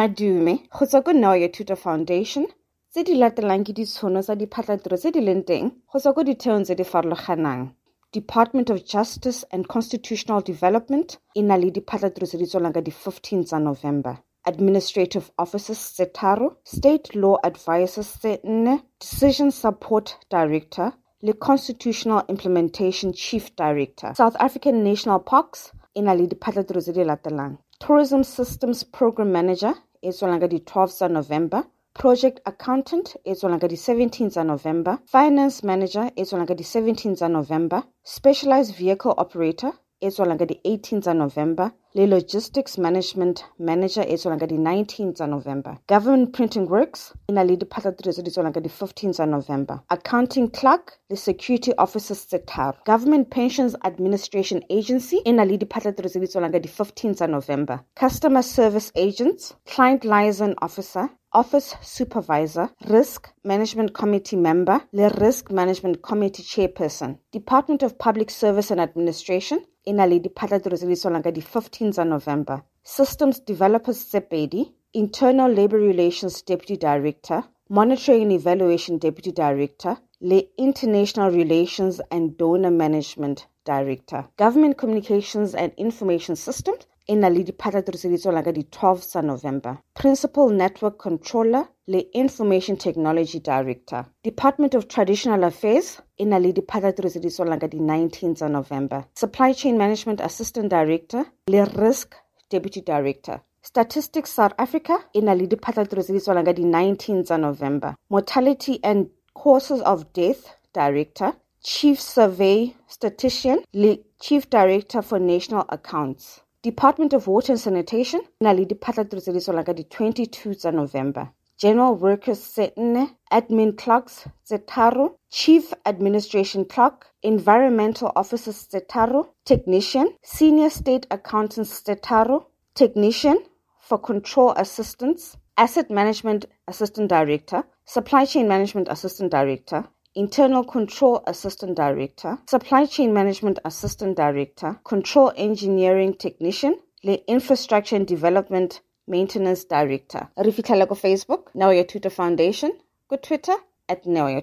Madume, go tswa ko Neo ya Thuto Foundation, tse di latelang ke ditshono tsa diphatlatiro tse di leng teng go tswa ko ditheong tse di farologanang. Department of Justice and Constitutional Development e na le diphatlatiro tse di tswelang ka di 15 tsa November. Administrative Offices tse tharo, State Law Advisors tse nne, Decision Support Director le Constitutional Implementation Chief Director. South African National Parks e na le diphatlatiro tse di latelang. Tourism Systems Program Manager e tswelang ka di 12 tsa November. Project Accountant e tswelang ka di 17 tsa November. Finance Manager e tswelang ka di 17 tsa November. Specialized Vehicle Operator e tswelang ka di 18 tsa November le Logistics Management Manager e tswelang ka di 19 tsa November. Government Printing Works e na le diphatlatiro tse di tswelang ka di 15 tsa November. Accounting Clerk le Security Officers tse. Government Pensions Administration Agency e na le diphatlatiro tse di tswelang ka di 15 tsa November. Customer Service Agents, Client Liaison Officer, Office Supervisor, Risk Management Committee Member le Risk Management Committee Chairperson. Department of Public Service and Administration e na le diphatlatiro di di 15 tsa November. Systems Developers tse Internal Labour Relations Deputy Director, Monitoring and Evaluation Deputy Director le International Relations and Donor Management Director. Government Communications and Information Systems e na le diphatlatiro tse ka di 12 tsa November. Principal Network Controller le Information Technology Director. Department of Traditional Affairs e na le diphatlatiro tse ka di 19 tsa November. Supply Chain Management Assistant Director le Risk Deputy Director. Statistics South Africa e na le diphatlatiro tse ka di 19 tsa November. Mortality and Causes of Death Director. Chief Survey Statistician le Chief Director for National Accounts. Department of Water and Sanitation na le diphatlatiro tse di tswelang ka di 22 tsa November. General Workers tse nne, Admin Clerks tse tharo, Chief Administration Clerk, Environmental Officers tse tharo, Technician, Senior State Accountants tse tharo, Technician for Control Assistance, Asset Management Assistant Director, Supply Chain Management Assistant Director, Internal Control Assistant Director, Supply Chain Management Assistant Director, Control Engineering Technician, le Infrastructure and Development Maintenance Director. Re fitlhela Facebook, Neo ya Foundation, ko Twitter, at Neo.